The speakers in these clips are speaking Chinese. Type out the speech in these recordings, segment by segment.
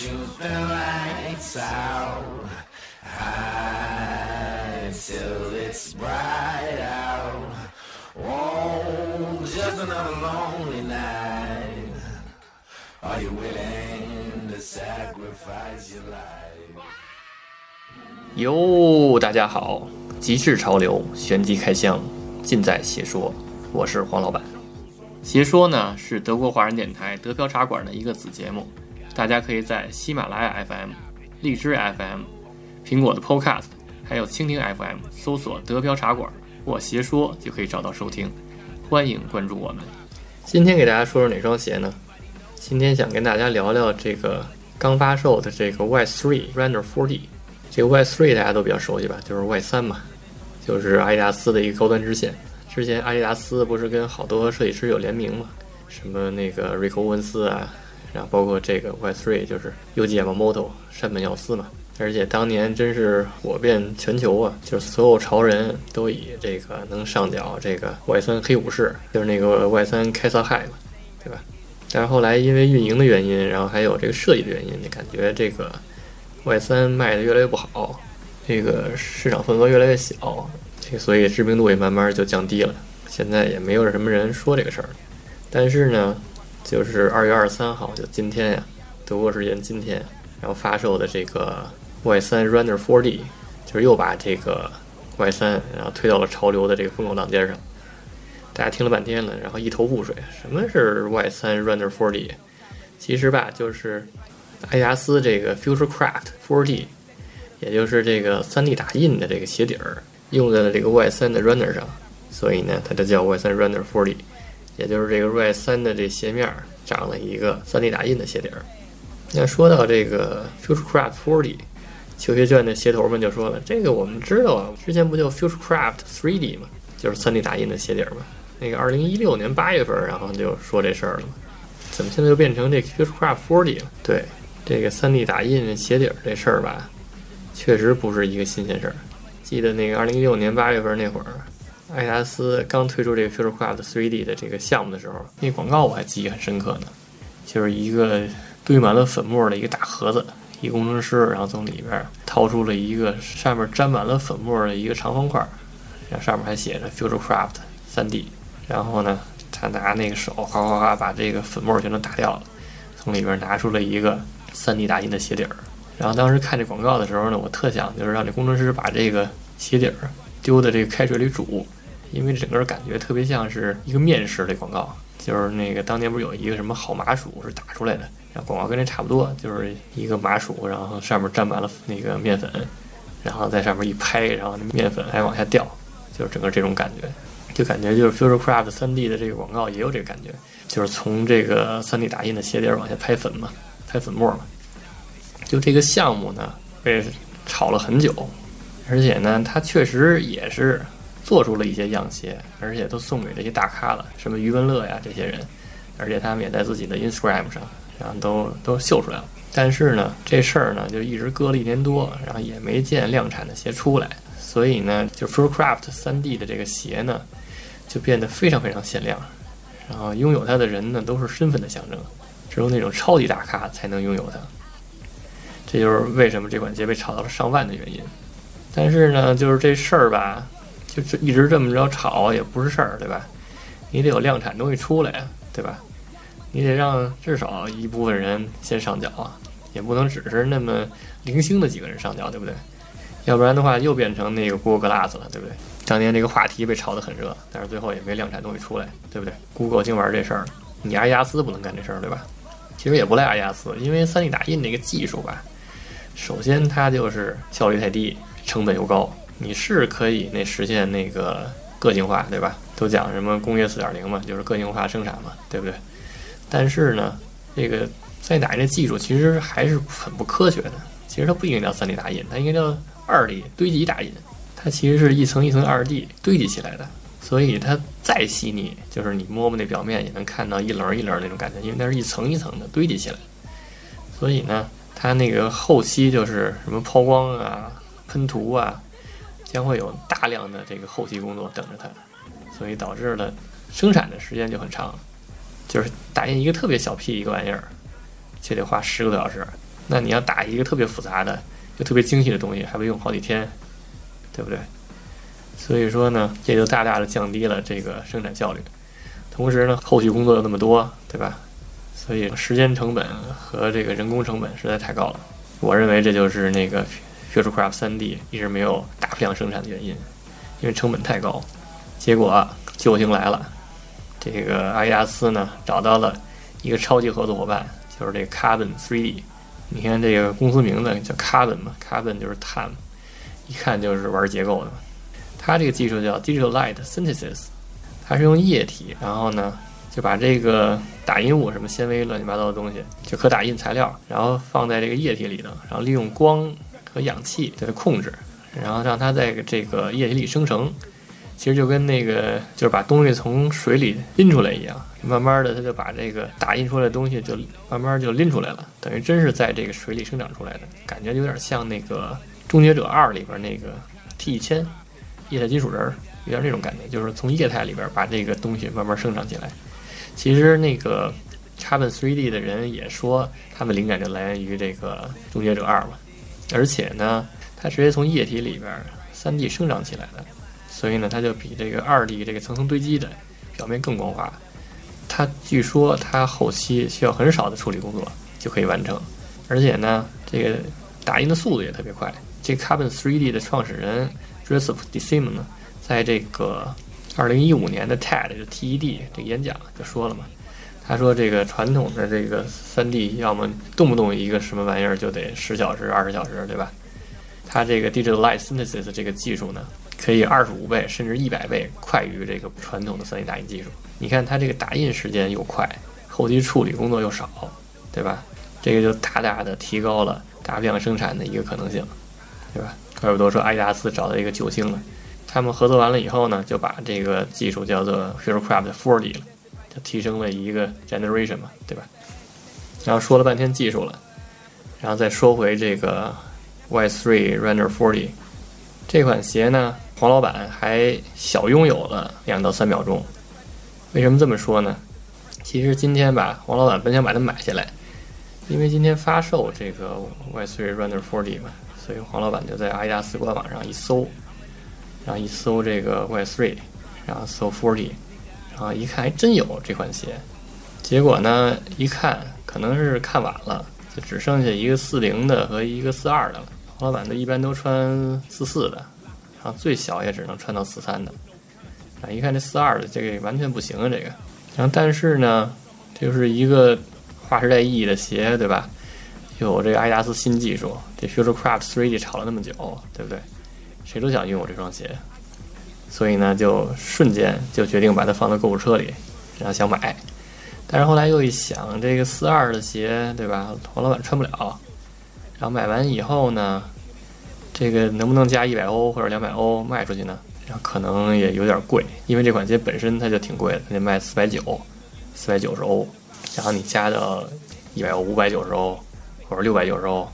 Shoot the lights out high till it's bright out. Oh, just another lonely night. Are you willing to sacrifice your life? 哟，大家好，极致潮流，旋即开箱，尽在邪说。我是黄老板。邪说呢是德国华人电台德飘茶馆的一个子节目，大家可以在喜马拉雅 FM、荔枝 FM、苹果的 Podcast，还有蜻蜓 FM 搜索“德飘茶馆”或“邪说”就可以找到收听。欢迎关注我们。今天给大家说说哪双鞋呢？今天想跟大家聊聊这个刚发售的这个 Y3 Runner 4D。这个 Y3 大家都比较熟悉吧？就是 Y 三嘛，就是阿迪达斯的一个高端支线。之前阿迪达斯不是跟好多设计师有联名嘛？什么那个瑞克·欧文斯啊，然后包括这个 Y3 就是 u g m m o t o 山本耀司嘛。而且当年真是火遍全球啊，就是所有潮人都以这个能上脚这个 Y 三黑武士，就是那个 Y 三开撒海嘛，对吧？但是后来因为运营的原因，然后还有这个设计的原因，你感觉这个 Y 三卖的越来越不好，这个市场份额越来越小。这个所以知名度也慢慢就降低了，现在也没有什么人说这个事儿。但是呢，就是二月二十三号，就今天呀，德国时间今天，然后发售的这个 Y3 Runner 4D，就是又把这个 Y3 然后推到了潮流的这个风口浪尖上。大家听了半天了，然后一头雾水，什么是 Y3 Runner 4D？其实吧，就是阿迪达斯这个 Futurecraft 4D，也就是这个 3D 打印的这个鞋底儿。用在了这个 Y3 的 Runner 上，所以呢，它就叫 Y3 Runner 4D，也就是这个 Y3 的这鞋面长了一个 3D 打印的鞋底儿。那说到这个 Futurecraft Forty，球鞋圈的鞋头们就说了：“这个我们知道啊，之前不就 Futurecraft 3D 吗？就是 3D 打印的鞋底儿吗？那个2016年8月份，然后就说这事儿了嘛，怎么现在又变成这 Futurecraft Forty 了？对，这个 3D 打印鞋底儿这事儿吧，确实不是一个新鲜事儿。”记得那个二零一六年八月份那会儿，爱达斯刚推出这个 Futurecraft 3D 的这个项目的时候，那广告我还记忆很深刻呢。就是一个堆满了粉末的一个大盒子，一工程师然后从里边掏出了一个上面沾满了粉末的一个长方块，然后上面还写着 Futurecraft 3D。然后呢，他拿那个手哗哗哗把这个粉末全都打掉了，从里边拿出了一个 3D 打印的鞋底儿。然后当时看这广告的时候呢，我特想就是让这工程师把这个鞋底儿丢在这个开水里煮，因为整个感觉特别像是一个面食的广告。就是那个当年不是有一个什么好麻薯是打出来的，然后广告跟这差不多，就是一个麻薯，然后上面沾满了那个面粉，然后在上面一拍，然后那面粉还往下掉，就是整个这种感觉，就感觉就是 Futurecraft 3D 的这个广告也有这个感觉，就是从这个 3D 打印的鞋底儿往下拍粉嘛，拍粉末嘛。就这个项目呢，被炒了很久，而且呢，它确实也是做出了一些样鞋，而且都送给这些大咖了，什么余文乐呀这些人，而且他们也在自己的 Instagram 上，然后都都秀出来了。但是呢，这事儿呢就一直搁了一年多，然后也没见量产的鞋出来，所以呢，就 Fullcraft 三 D 的这个鞋呢，就变得非常非常限量，然后拥有它的人呢都是身份的象征，只有那种超级大咖才能拥有它。这就是为什么这款鞋被炒到了上万的原因，但是呢，就是这事儿吧，就是一直这么着炒也不是事儿，对吧？你得有量产东西出来呀，对吧？你得让至少一部分人先上脚啊，也不能只是那么零星的几个人上脚，对不对？要不然的话又变成那个 Google Glass 了，对不对？当年这个话题被炒得很热，但是最后也没量产东西出来，对不对？Google 净玩这事儿，你阿亚斯不能干这事儿，对吧？其实也不赖阿亚斯，因为 3D 打印这个技术吧。首先，它就是效率太低，成本又高。你是可以那实现那个个性化，对吧？都讲什么工业四点零嘛，就是个性化生产嘛，对不对？但是呢，这个 3D 打印的技术其实还是很不科学的。其实它不应该叫 3D 打印，它应该叫 2D 堆积打印。它其实是一层一层 2D 堆积起来的，所以它再细腻，就是你摸摸那表面也能看到一棱一棱那种感觉，因为它是一层一层的堆积起来。所以呢。它那个后期就是什么抛光啊、喷涂啊，将会有大量的这个后期工作等着它，所以导致了生产的时间就很长。就是打印一个特别小屁一个玩意儿，就得花十个多小时。那你要打一个特别复杂的、又特别精细的东西，还会用好几天，对不对？所以说呢，这就大大的降低了这个生产效率。同时呢，后续工作又那么多，对吧？所以时间成本和这个人工成本实在太高了。我认为这就是那个 Futurecraft 3D 一直没有大批量生产的原因，因为成本太高。结果救星来了，这个阿迪达斯呢找到了一个超级合作伙伴，就是这个 Carbon 3D。你看这个公司名字叫 Carbon 嘛，Carbon 就是碳，一看就是玩结构的。它这个技术叫 Digital Light Synthesis，它是用液体，然后呢就把这个打印物什么纤维乱七八糟的东西，就可打印材料，然后放在这个液体里头，然后利用光和氧气对它控制，然后让它在这个液体里生成。其实就跟那个就是把东西从水里拎出来一样，慢慢的它就把这个打印出来的东西就慢慢就拎出来了，等于真是在这个水里生长出来的，感觉有点像那个《终结者二》里边那个 T 一千液态金属人，有点那种感觉，就是从液态里边把这个东西慢慢生长起来。其实那个 Carbon 3D 的人也说，他们灵感就来源于这个《终结者二》嘛，而且呢，它直接从液体里边 3D 生长起来的。所以呢，它就比这个二 D 这个层层堆积的表面更光滑。它据说它后期需要很少的处理工作就可以完成，而且呢，这个打印的速度也特别快。这 Carbon 3D 的创始人 Joseph DeSimon 呢，在这个2015年的 TED 就 TED 这个演讲就说了嘛，他说这个传统的这个 3D 要么动不动一个什么玩意儿就得十小时、二十小时，对吧？它这个 Digital Light Synthesis 这个技术呢？可以二十五倍甚至一百倍快于这个传统的 3D 打印技术。你看它这个打印时间又快，后期处理工作又少，对吧？这个就大大的提高了大批量生产的一个可能性，对吧？怪不得说阿迪达斯找到一个救星了。他们合作完了以后呢，就把这个技术叫做 FurCraft 4D 了，就提升了一个 generation 嘛，对吧？然后说了半天技术了，然后再说回这个 Y3 Render 4D 这款鞋呢。黄老板还小拥有了两到三秒钟，为什么这么说呢？其实今天吧，黄老板本想把它买下来，因为今天发售这个 Y3 Runner 4D 嘛，所以黄老板就在阿迪达斯官网上一搜，然后一搜这个 Y3，然后搜 4D，然后一看还真有这款鞋，结果呢一看可能是看晚了，就只剩下一个四零的和一个四二的了。黄老板都一般都穿四四的。然后最小也只能穿到四三的，啊，一看这四二的这个完全不行啊，这个。然后但是呢，就是一个划时代意义的鞋，对吧？有这个阿迪达斯新技术，这 Futurecraft 3D 炒了那么久，对不对？谁都想拥有这双鞋，所以呢，就瞬间就决定把它放到购物车里，然后想买。但是后来又一想，这个四二的鞋，对吧？黄老板穿不了。然后买完以后呢？这个能不能加一百欧或者两百欧卖出去呢？然后可能也有点贵，因为这款鞋本身它就挺贵的，它得卖四百九，四百九十欧。然后你加到一百欧、五百九十欧或者六百九十欧，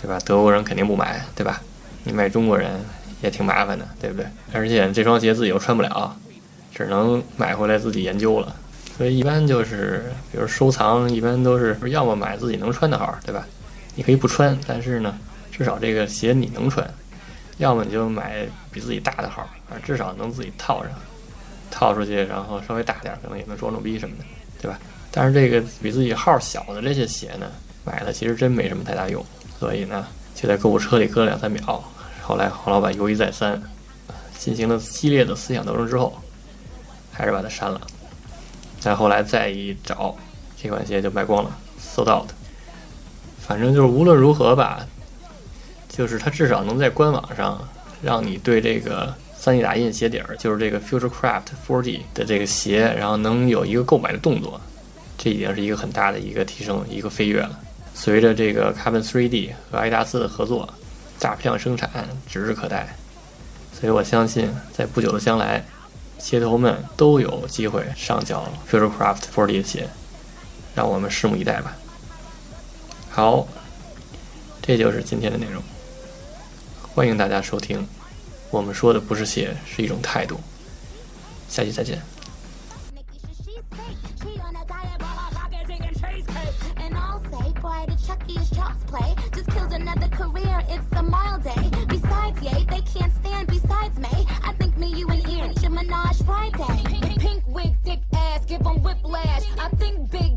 对吧？德国人肯定不买，对吧？你卖中国人也挺麻烦的，对不对？而且这双鞋自己又穿不了，只能买回来自己研究了。所以一般就是，比如收藏，一般都是要么买自己能穿的号，对吧？你可以不穿，但是呢。至少这个鞋你能穿，要么你就买比自己大的号，啊，至少能自己套上，套出去，然后稍微大点，可能也能装装逼什么的，对吧？但是这个比自己号小的这些鞋呢，买了其实真没什么太大用，所以呢，就在购物车里搁两三秒。后来黄老板犹豫再三，进行了激烈的思想斗争之后，还是把它删了。再后来再一找，这款鞋就卖光了，sold out。反正就是无论如何吧。就是它至少能在官网上让你对这个 3D 打印鞋底儿，就是这个 Futurecraft 4D 的这个鞋，然后能有一个购买的动作，这已经是一个很大的一个提升，一个飞跃了。随着这个 Carbon 3D 和阿迪达斯的合作，大批量生产指日可待。所以我相信，在不久的将来，鞋头们都有机会上脚 Futurecraft 4D 的鞋，让我们拭目以待吧。好，这就是今天的内容。欢迎大家收听，我们说的不是鞋，是一种态度。下期再见。Another career, it's a mild day. Besides, yay, they can't stand besides me. I think me, you, and Ian should menage Friday. Pink, pink wig, thick ass, give 'em whiplash. I think big,